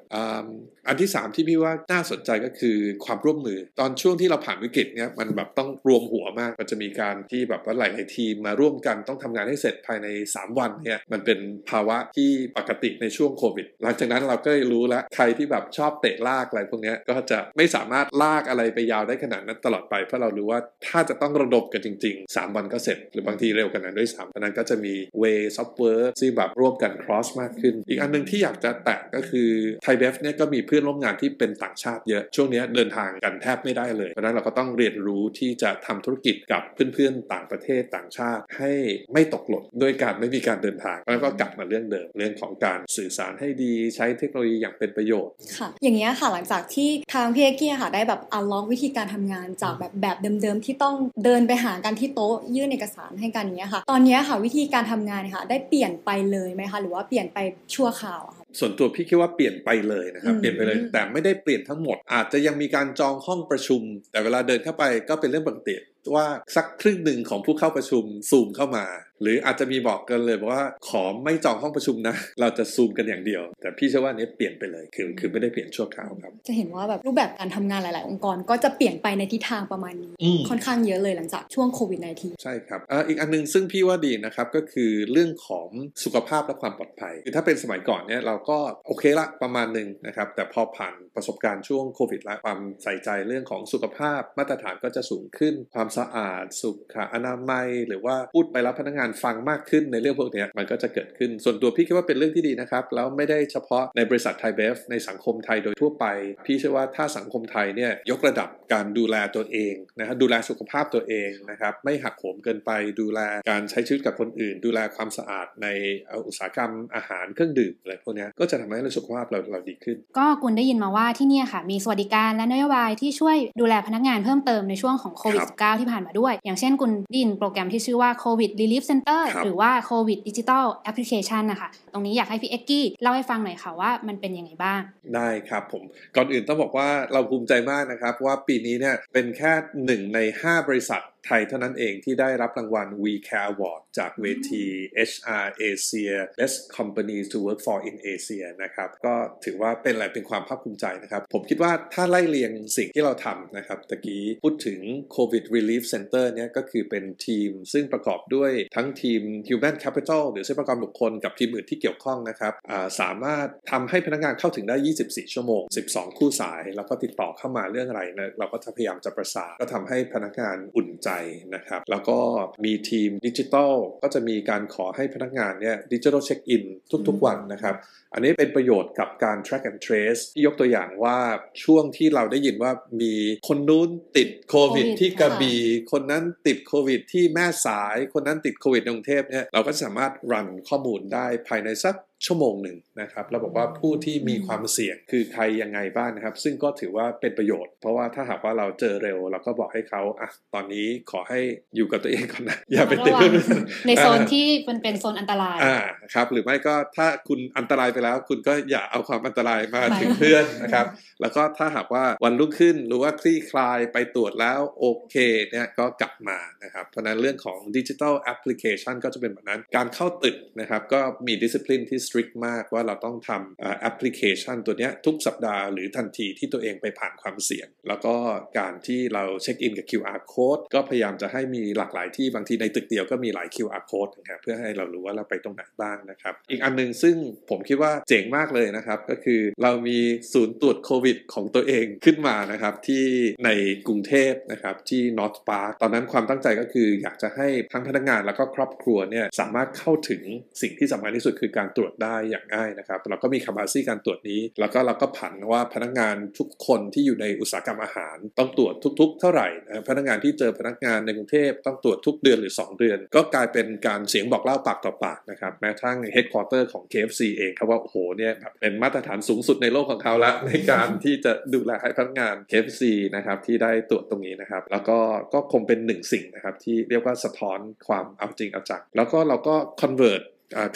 อันที่ 3 ที่พี่ว่าน่าสนใจก็คือความร่วมมือ ตอนช่วงที่เราผ่านวิกฤตเนี่ยมันแบบต้องรวมหัวมาก มันจะมีการที่แบบว่าหลายๆทีมมาร่วมกันต้องทำงานให้เสร็จภายใน 3 วันเนี่ยมันเป็นภาวะที่ปกติในช่วงโควิด หลังจากนั้นเราก็รู้แล้วใครที่แบบชอบเตะลากอะไรพวกนี้ก็จะไม่สามารถลากอะไรไปยาวได้ขนาดนั้นตลอดไปเพราะเรารู้ว่าถ้าจะต้องระดมกันจริง ๆ 3 วันก็เสร็จ หรือบางทีเร็วกันนั้นด้วยซ้ำเพราะนั้นก็จะมี way software ที่แบบร่วมกัน cross มากขึ้น อีกอันนึงที่อยากจะแตะก็คือไทยเบฟเนี่ยก็มีเพื่อนร่วมงานที่เป็นต่างชาติเยอะ ช่วงนี้เดินทางกันแทบไม่ได้เลยเพราะนั้นเราก็ต้องเรียนรู้ที่จะทำธุรกิจกับเพื่อนๆต่างประเทศต่างชาติ ให้ไม่ตกหล่นด้วยการไม่มีการเดินทางแล้วก็กลับมาเรื่องเดิมเรื่องของการสื่อสารให้ดีใช้เทคโนโลยีอย่างเป็นประโยชน์ค่ะ อย่างเงี้ยค่ะหลังจากที่ทางพี่เอกกี้ค่ะได้แบบอัลล็อกวิธีการทำงานจากแบบแบบเดิมๆที่ต้องเดินไปหากันที่โต๊ะยื่นเอกสารให้กันอย่างเงี้ยค่ะ ตอนเนี้ยค่ะวิธีการทำงานค่ะได้เปลี่ยนไปเลยไหมคะหรือว่าเปลี่ยนไปชั่วคราวอะค่ะส่วนตัวพี่คิดว่าเปลี่ยนไปเลยนะครับอืมเปลี่ยนไปเลย แต่ไม่ได้เปลี่ยนทั้งหมด อาจจะยังมีการจองห้องประชุม แต่เวลาเดินเข้าไปก็เป็นเรื่องปกติ ว่าสักครึ่งหนึ่งของผู้เข้าประชุมซูมเข้ามา หรืออาจจะมีบอกกันเลยว่าขอไม่จองห้องประชุมนะ เราจะซูมกันอย่างเดียว แต่พี่เชื่อว่าอันนี้เปลี่ยนไปเลยคือคือไม่ได้เปลี่ยนชั่วคราวครับ จะเห็นว่าแบบรูปแบบการทำงานหลาย ๆ องค์กรก็จะเปลี่ยนไปในทิศทางประมาณนี้อืมค่อนข้างเยอะเลยหลังจากช่วงโควิด -19 ใช่ครับเอ่ออีกอันหนึงซึ่งพี่ว่าดีนะครับก็คือเรื่องของสุขภาพและความปลอดภัยคือถ้าเป็นสมัยก่อนเนี่ยเราก็โอเคละประมาณหนึ่งนะครับแต่พอผ่าน ประสบการณ์ช่วงโควิดแล้วความใส่ใจเรื่องของสุขภาพมาตรฐานก็จะสูงขึ้น ความสะอาดสุขอนามัย หรือว่าพูดไปแล้วพนักงานฟังมากขึ้นในเรื่องพวกนี้มันก็จะเกิดขึ้นส่วนตัวพี่คิดว่าเป็นเรื่องที่ดีนะครับแล้วไม่ได้เฉพาะในบริษัทไทยเบฟในสังคมไทยโดยทั่วไป พี่เชื่อว่าถ้าสังคมไทยเนี่ยยกระดับการดูแลตัวเองนะฮะดูแลสุขภาพตัวเองนะครับไม่หักโหมเกินไปดูแลการใช้ชีวิตกับคนอื่น ดูแลความสะอาดในอุตสาหกรรมอาหารเครื่องดื่มอะไรพวกนี้ก็จะทำให้เราสุขภาพเราเราดีขึ้น ก็กุลได้ยินมาว่าที่เนี่ยค่ะมีสวัสดิการและนโยบายที่ช่วยดูแลพนักงานเพิ่มเติมในช่วงของโควิด -19 ที่ผ่านมาด้วย อย่างเช่นกุลได้ยินโปรแกรมที่ชื่อว่า COVID Relief Center ครับหรือว่า COVID Digital Application นะคะ ตรงนี้อยากให้พี่เอ็กกี้เล่าให้ฟังหน่อยค่ะว่ามันเป็นยังไงบ้าง ได้ครับผม ก่อนอื่นต้องบอกว่าเราภูมิใจมากนะครับว่าปีนี้เนี่ยเป็นแค่หนึ่งใน 5 บริษัท ไทยเท่านั้นเองที่ได้รับรางวัล We Care Award จากเวที HR Asia Best Companies to Work for in Asia นะครับ ก็ถือว่าเป็นอะไรเป็นความภาคภูมิใจนะครับ ผมคิดว่าถ้าไล่เรียงสิ่งที่เราทำนะครับตะกี้พูดถึง COVID Relief Center เนี่ยก็คือเป็นทีมซึ่งประกอบด้วยทั้งทีม Human Capital หรือทรัพยากรบุคคลกับทีมอื่นที่เกี่ยวข้องนะครับสามารถทำให้พนักงานเข้าถึงได้ 24 ชั่วโมง 12 คู่สาย แล้วก็ติดต่อเข้ามาเรื่องอะไรนะเราก็จะพยายามจะประสานก็ทำให้พนักงานอุ่นใจนะครับ แล้วก็มีทีมดิจิทัลก็จะมีการขอให้พนักงานเนี่ยดิจิทัลเช็คอินทุกๆวันนะครับ อันนี้เป็นประโยชน์กับการ track and trace ที่ยกตัวอย่างว่าช่วงที่เราได้ยินว่ามีคนนู้นติดโควิดโควิดที่กระบี่คนนั้นติดโควิด ที่แม่สายคนนั้นติดโควิดในกรุงเทพเนี่ยเราก็สามารถรันข้อมูลได้ภายในสัก ชั่วโมงหนึ่งนะครับเราบอกว่าผู้ที่มีความเสี่ยงคือใครยังไงบ้างนะครับ ซึ่งก็ถือว่าเป็นประโยชน์ เพราะว่าถ้าหากว่าเราเจอเร็ว เราก็บอกให้เขาอะตอนนี้ขอให้อยู่กับตัวเองก่อนนะอย่าไปติดระวังในโซนอ่าที่มันเป็นโซนอันตรายอ่าครับหรือไม่ก็ถ้าคุณอันตรายไปแล้ว คุณก็อย่าเอาความอันตรายมามาถึงเพื่อนนะครับ แล้วก็ถ้าหากว่าวันรุ่งขึ้นหรือว่าคลี่คลายไปตรวจแล้วโอเคเนี่ยก็กลับมานะครับเพราะฉะนั้นเรื่องของดิจิทัลแอปพลิเคชันก็จะเป็นแบบนั้นการเข้าตึกนะครับก็มีดิส c ปลินที่ strict มากว่าเราต้องทำแอปพลิเคชันตัวนี้ทุกสัปดาห์หรือทันทีที่ตัวเองไปผ่านความเสี่ยง แล้วก็การที่เราเช็คอินกับ QR code ก็พยายามจะให้มีหลากหลายที่บางทีในตึกเดียวก็มีหลาย QR code นะครับเพื่อให้เรารู้ว่าเราไปตรงไหนบ้างนะครับอีกอันหนึงซึ่งผมคิดว่าเจ๋งมากเลยนะครับก็คือเรามีศูนย์ตรวจโควิดของตัวเองขึ้นมานะครับที่ในกรุงเทพนะครับที่ North Park ตอนนั้นความตั้งใจก็คืออยากจะให้ทั้งพนักงานแล้วก็ครอบครัวเนี่ยสามารถเข้าถึงสิ่งที่สำคัญที่สุดคือการตรวจได้อย่างง่ายนะครับ เราก็มี capacity การตรวจนี้ แล้วก็เราก็ผันว่าพนักงานทุกคนที่อยู่ในอุตสาหกรรมอาหาร ต้องตรวจทุก ๆ เท่าไหร่นะพนักงานที่เจอพนักงานในกรุงเทพต้องตรวจทุกเดือนหรือ 2 เดือน ก็กลายเป็นการเสียงบอกเล่าปากต่อปากนะครับแม้ทั้ง headquarter ของ KFC เองครับว่าโอ้โหเนี่ยแบบเป็นมาตรฐานสูงสุดในโลกของเขาละในการที่จะดูแลให้พนักงาน KFC นะครับที่ได้ตรวจตรงนี้นะครับ แล้วก็ก็คงเป็นหนึ่งสิ่งนะครับที่เรียกว่าสะท้อนความเอาจริงเอาจังแล้วก็เราก็ convert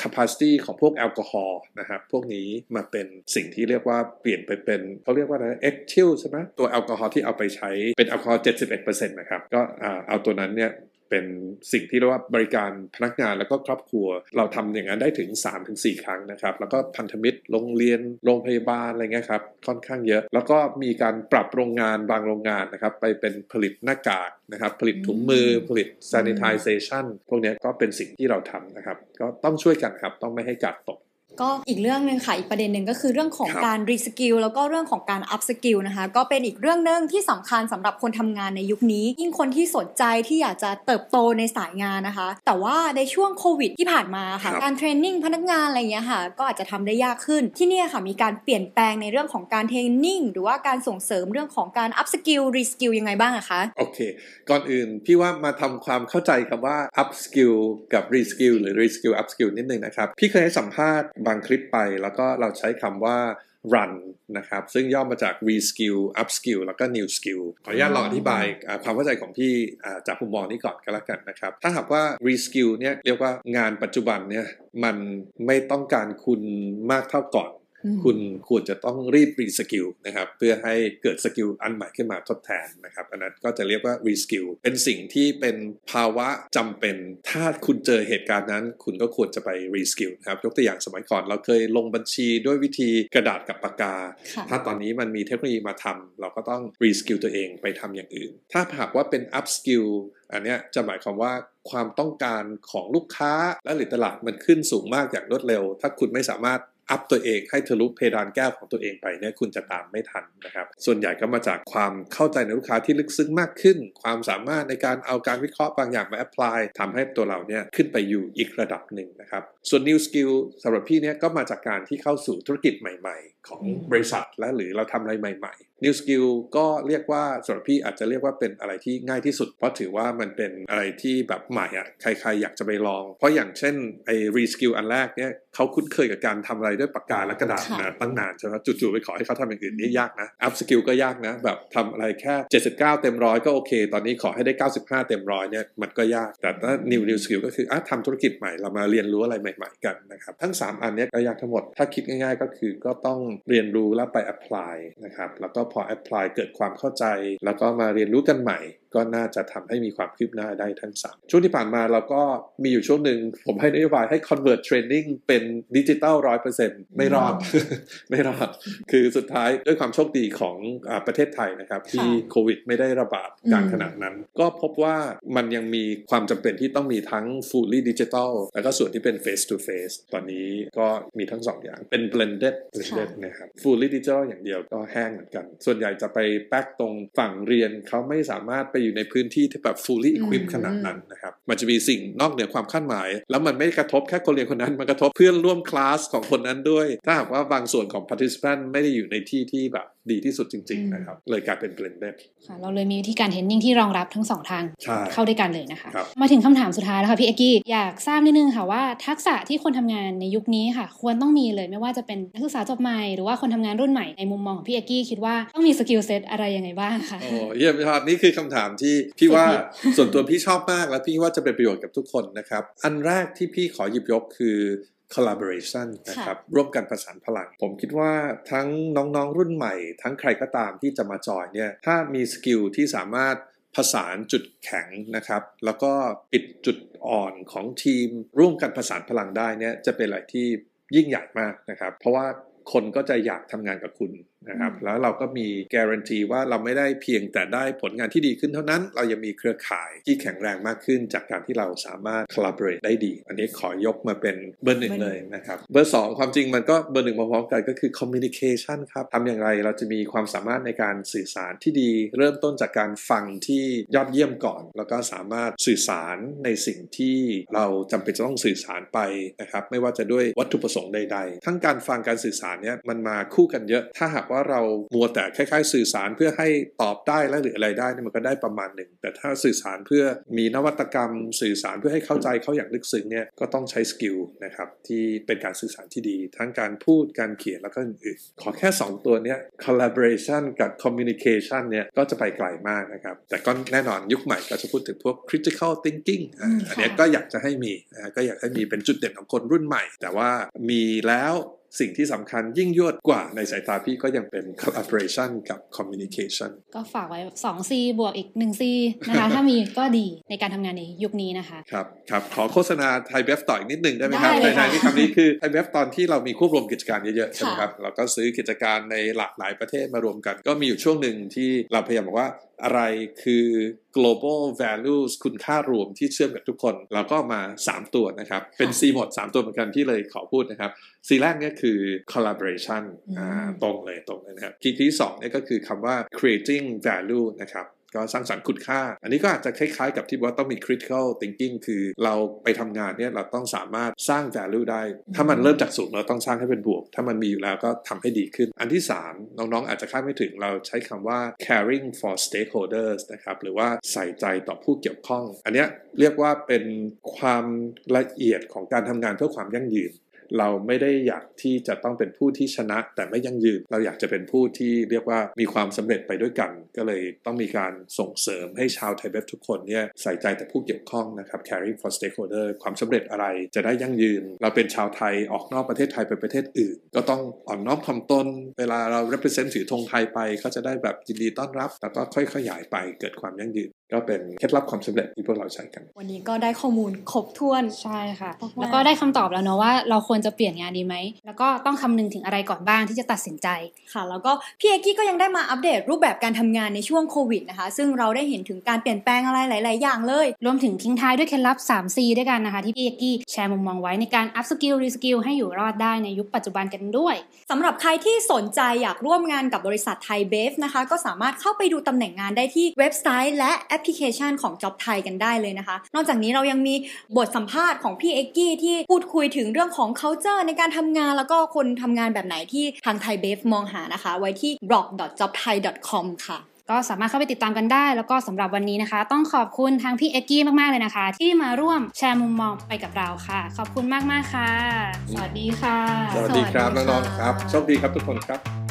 capacity ของพวกแอลกอฮอล์นะครับพวกนี้มาเป็นสิ่งที่เรียกว่าเปลี่ยนไปเป็นเขาเรียกว่าอะไรเอ็กทิลใช่ไหมตัวแอลกอฮอล์ที่เอาไปใช้เป็นแอลกอฮอล์71%นะครับก็เอาตัวนั้นเนี่ย เป็นสิ่งที่เรียกว่าบริการพนักงานแล้วก็ครอบครัว เราทำอย่างนั้นได้ถึง 3-4 ครั้งนะครับ แล้วก็พันธมิตรโรงเรียนโรงพยาบาลอะไรเงี้ยครับค่อนข้างเยอะ แล้วก็มีการปรับโรงงานบางโรงงานนะครับ ไปเป็นผลิตหน้ากากนะครับ ผลิตถุงมือผลิต sanitization พวกนี้ก็เป็นสิ่งที่เราทำนะครับ ก็ต้องช่วยกันครับ ต้องไม่ให้กาดตก ก็อีกเรื่องหนึ่งค่ะอีกประเด็นหนึ่งก็คือเรื่องของการ reskill แล้วก็เรื่องของการ upskill นะคะ ก็เป็นอีกเรื่องหนึ่งที่สำคัญสำหรับคนทำงานในยุคนี้ ยิ่งคนที่สนใจที่อยากจะเติบโตในสายงานนะคะ แต่ว่าในช่วงโควิดที่ผ่านมาค่ะ การ training พนักงานอะไรเงี้ยค่ะ ก็อาจจะทำได้ยากขึ้นที่นี่ค่ะมีการเปลี่ยนแปลงในเรื่องของการ training หรือว่าการส่งเสริมเรื่องของการ upskill reskill ยังไงบ้างอะคะโอเค ก่อนอื่นพี่ว่ามาทำความเข้าใจกับว่า upskillกับ reskill หรือ reskill upskill นิดนึงนะครับพี่เคยให้สัมภาษณ์บางคลิปไปแล้วก็เราใช้คำว่า run นะครับ ซึ่งย่อมาจาก reskill upskill แล้วก็ new skill ขออนุญาตลองอธิบายความเข้าใจของพี่จากมุมมองนี้ก่อนก็แล้วกันนะครับ ถ้าหากว่า reskill เนี่ยเรียกว่างานปัจจุบันเนี่ยมันไม่ต้องการคุณมากเท่าก่อน คุณควรจะต้องรีบ reskill นะครับเพื่อให้เกิด skill อันใหม่ขึ้นมาทดแทนนะครับอันนั้นก็จะเรียกว่า reskill เป็นสิ่งที่เป็นภาวะจำเป็น ถ้าคุณเจอเหตุการณ์นั้น คุณก็ควรจะไป reskill นะครับยกตัวอย่างสมัยก่อนเราเคยลงบัญชีด้วยวิธีกระดาษกับปากกา ถ้าตอนนี้มันมีเทคโนโลยีมาทำเราก็ต้อง reskill ตัวเองไปทำอย่างอื่น ถ้าหากว่าเป็น upskill อันนี้จะหมายความว่าความต้องการของลูกค้าและหรือตลาดมันขึ้นสูงมากอย่างรวดเร็ว ถ้าคุณไม่สามารถ up ตัวเองให้ทะลุเพดานแก้วของตัวเองไปเนี่ยคุณจะตามไม่ทันนะครับ ส่วนใหญ่ก็มาจากความเข้าใจในลูกค้าที่ลึกซึ้งมากขึ้น ความสามารถในการเอาการวิเคราะห์บางอย่างมา apply ทำให้ตัวเราเนี่ยขึ้นไปอยู่อีกระดับหนึ่งนะครับ ส่วน new skill สำหรับพี่เนี่ยก็มาจากการที่เข้าสู่ธุรกิจใหม่ ๆ ของบริษัทและหรือเราทำอะไรใหม่ ๆ new skill ก็เรียกว่าสำหรับพี่อาจจะเรียกว่าเป็นอะไรที่ง่ายที่สุด เพราะถือว่ามันเป็นอะไรที่แบบใหม่อะใครๆ อยากจะไปลอง เพราะอย่างเช่นไอ้ reskill อันแรกเนี่ยเขาคุ้นเคยกับการทำอะไรด้วยปากกาและกระดาษนะตั้งนานใช่ไหมจู่ๆไปขอให้เขาทำอย่างอื่นนี่ยากนะ up skill ก็ยากนะ แบบทำอะไรแค่ 79 เต็มร้อยก็โอเค ตอนนี้ขอให้ได้ 95 เต็มร้อยเนี่ยมันก็ยาก แต่ถ้า new new skill ก็คืออะทำธุรกิจใหม่เรามาเรียนรู้อะไรใหม่ๆกันนะครับ ทั้ง 3 อันนี้ก็ยากทั้งหมด ถ้าคิดง่ายๆ ก็คือก็ต้องเรียนรู้แล้วไป apply นะครับ แล้วก็พอ apply เกิดความเข้าใจ แล้วก็มาเรียนรู้กันใหม่ ก็น่าจะทำให้มีความคืบหน้าได้ทั้ง3ช่วงที่ผ่านมาเราก็มีอยู่ช่วงหนึ่งผมให้นโยบายให้ convert training เป็นดิจิตอลร้อยเปอร์เซ็นต์ไม่รอดไม่รอดคือสุดท้ายด้วยความโชคดีของอประเทศไทยนะครับ ที่โควิดไม่ได้ระบาดการขนาดนั้น ก็พบว่ามันยังมีความจำเป็นที่ต้องมีทั้ง fully digital แล้วก็ส่วนที่เป็น face to face ตอนนี้ก็มีทั้งสองอย่างเป็น blended blended นะครับ fully digital อย่างเดียวก็แห้งเหมือนกัน ส่วนใหญ่จะไปแป๊กตรงฝั่งเรียนเขาไม่สามารถไปอยู่ในพื้นที่ที่แบบ fully equipped ขนาดนั้นนะครับ มันจะมีสิ่งนอกเหนือความคาดหมาย แล้วมันไม่กระทบแค่คนเรียนคนนั้น มันกระทบเพื่อนร่วมคลาสของคนนั้นด้วย ถ้าหากว่าบางส่วนของ participant ไม่ได้อยู่ในที่ที่แบบ ดีที่สุดจริง ๆ นะครับ เลยกลายเป็น blended ค่ะเราเลยมีวิธีการ training ที่รองรับทั้งสองทางใช่เข้าด้วยกันเลยนะคะครับมาถึงคำถามสุดท้ายแล้วค่ะพี่เอกกี้อยากทราบนิดนึงค่ะว่าทักษะที่คนทำงานในยุคนี้ค่ะ ควรต้องมีเลยไม่ว่าจะเป็นนักศึกษาจบใหม่หรือว่าคนทำงานรุ่นใหม่ในมุมมองของพี่เอกกี้คิดว่าต้องมี skill set อะไรยังไงบ้างคะโอ้เยี่ยมยอดนี่คือคำถามที่พี่ว่าส่วนตัวพี่ชอบมากและพี่ว่าจะเป็นประโยชน์กับทุกคนนะครับอันแรกที่พี่ขอหยิบยกคือ collaboration นะครับร่วมกันประสานพลัง ผมคิดว่าทั้งน้องๆรุ่นใหม่ ทั้งใครก็ตามที่จะมาจอยเนี่ยถ้ามีสกิลที่สามารถผสานจุดแข็งนะครับ แล้วก็ปิดจุดอ่อนของทีม ร่วมกันผสานพลังได้เนี่ยจะเป็นอะไรที่ยิ่งใหญ่มากนะครับ เพราะว่าคนก็จะอยากทำงานกับคุณ นะครับแล้วเราก็มีการันตีว่าเราไม่ได้เพียงแต่ได้ผลงานที่ดีขึ้นเท่านั้น เรายังมีเครือข่ายที่แข็งแรงมากขึ้น จากการที่เราสามารถ collaborate ได้ดี อันนี้ขอยกมาเป็นเบอร์หนึ่งเลยนะครับเบอร์สองความจริงมันก็เบอร์หนึ่งมาพร้อมกันก็คือ communication ครับทำอย่างไรเราจะมีความสามารถในการสื่อสารที่ดี เริ่มต้นจากการฟังที่ยอดเยี่ยมก่อน แล้วก็สามารถสื่อสารในสิ่งที่เราจำเป็นจะต้องสื่อสารไปนะครับไม่ว่าจะด้วยวัตถุประสงค์ใด ๆ ทั้งการฟังการสื่อสารเนี่ยมันมาคู่กันเยอะถ้าหากว่าเรามัวแต่คล้ายๆ สื่อสารเพื่อให้ตอบได้และหรืออะไรได้เนี่ยมันก็ได้ประมาณหนึ่ง แต่ถ้าสื่อสารเพื่อมีนวัตกรรม สื่อสารเพื่อให้เข้าใจเขาอย่างลึกซึ้งเนี่ยก็ต้องใช้ skill นะครับที่เป็นการสื่อสารที่ดี ทั้งการพูดการเขียนแล้วก็อื่นๆขอแค่ 2 ตัวเนี้ย collaboration กับ communication เนี่ยก็จะไปไกลมากนะครับ แต่ก็แน่นอนยุคใหม่ก็จะพูดถึงพวก critical thinking อะอืมอันเนี้ยค่ะก็อยากจะให้มีนะฮะก็อยากให้มีเป็นจุดเด่นของคนรุ่นใหม่ แต่ว่ามีแล้ว สิ่งที่สำคัญยิ่งยวดกว่าในสายตาพี่ก็ยังเป็น collaboration กับ communication ก็ฝากไว้ 2C บวกอีก 1C นะคะ ถ้ามีก็ดีในการทำงานในยุคนี้นะคะ ครับครับขอโฆษณาไทยเบฟต่ออีกนิดหนึ่งได้ไหมครับได้เลยในค่ะที่คำนี้คือไทยเบฟตอนที่เรามีควบรวมกิจการเยอะๆใช่ไหมค่ะครับ เราก็ซื้อกิจการในหลากหลายประเทศมารวมกัน ก็มีอยู่ช่วงหนึ่งที่เราพยายามบอกว่า อะไรคือ global values คุณค่ารวมที่เชื่อมกับทุกคนเราก็มา 3 ตัวนะครับ เป็น C หมด 3 ตัวเหมือนกันที่เลยขอพูดนะครับ C แรกเนี่ยคือ collaboration อ่าอืมตรงเลยตรงเลยนะครับคีย์ที่สองเนี่ยก็คือคำว่า creating value นะครับ ก็สร้างสรรค์คุณค่า อันนี้ก็อาจจะคล้ายๆ กับที่ว่าต้องมี critical thinking คือเราไปทำงานเนี่ยเราต้องสามารถสร้าง value ได้ ถ้ามันเริ่มจากศูนย์เราต้องสร้างให้เป็นบวก ถ้ามันมีอยู่แล้วก็ทำให้ดีขึ้น อันที่ 3 น้องๆ อาจจะคาดไม่ถึงเราใช้คำว่า caring for stakeholders นะครับหรือว่าใส่ใจต่อผู้เกี่ยวข้อง อันนี้เรียกว่าเป็นความละเอียดของการทำงานเพื่อความยั่งยืน เราไม่ได้อยากที่จะต้องเป็นผู้ที่ชนะ แต่ไม่ยั่งยืน เราอยากจะเป็นผู้ที่เรียกว่ามีความสำเร็จไปด้วยกัน ก็เลยต้องมีการส่งเสริมให้ชาวไทยเว็บทุกคนเนี่ยใส่ใจแต่ผู้เกี่ยวข้องนะครับ caring for stakeholder ความสำเร็จอะไรจะได้ยั่งยืน เราเป็นชาวไทยออกนอกประเทศไทยไปประเทศอื่น ก็ต้องอ่อนน้อมถ่อมตน เวลาเรา represent ถือธงไทยไปเขาจะได้แบบยินดีต้อนรับ แล้วก็ค่อยๆขยายไปเกิดความยั่งยืน ก็เป็นเคล็ดลับความสำเร็จที่พวกเราใช้กัน วันนี้ก็ได้ข้อมูลครบถ้วนใช่ค่ะมากๆแล้วก็ได้คำตอบแล้วเนาะว่าเราควรจะเปลี่ยนงานดีไหม แล้วก็ต้องคำนึงถึงอะไรก่อนบ้างที่จะตัดสินใจค่ะ แล้วก็พี่เอกกี้ก็ยังได้มาอัปเดตรูปแบบการทำงานในช่วงโควิดนะคะ ซึ่งเราได้เห็นถึงการเปลี่ยนแปลงอะไรหลาย ๆ อย่างเลย รวมถึงทิ้งท้ายด้วยเคล็ดลับ 3C ด้วยกันนะคะที่พี่เอกกี้แชร์มุมมองไว้ในการ up skill re skill ให้อยู่รอดได้ในยุคปัจจุบันกันด้วยสำหรับใครที่สนใจอยากร่วมงานกับบริษัทไทยเบฟนะคะก็สามารถเข้าไปดูตำแหน่งงานได้ที่เว็บไซต์และแอปพลิเคชันของ Job ไทยกันได้เลยนะคะ นอกจากนี้เรายังมีบทสัมภาษณ์ของพี่เอกกี้ที่พูดคุยถึงเรื่องของ culture ในการทำงานแล้วก็คนทำงานแบบไหนที่ทางไทยเบฟมองหานะคะ ไว้ที่ blog.jobthai.com ค่ะก็สามารถเข้าไปติดตามกันได้ แล้วก็สำหรับวันนี้นะคะ ต้องขอบคุณทางพี่เอกกี้มาก ๆ เลยนะคะ ที่มาร่วมแชร์มุมมองไปกับเราค่ะ ขอบคุณมาก ๆ ค่ะ สวัสดีค่ะ สวัสดีครับสวัสดีค่ะน้อง ๆ ครับโชคดีครับทุกคนครับ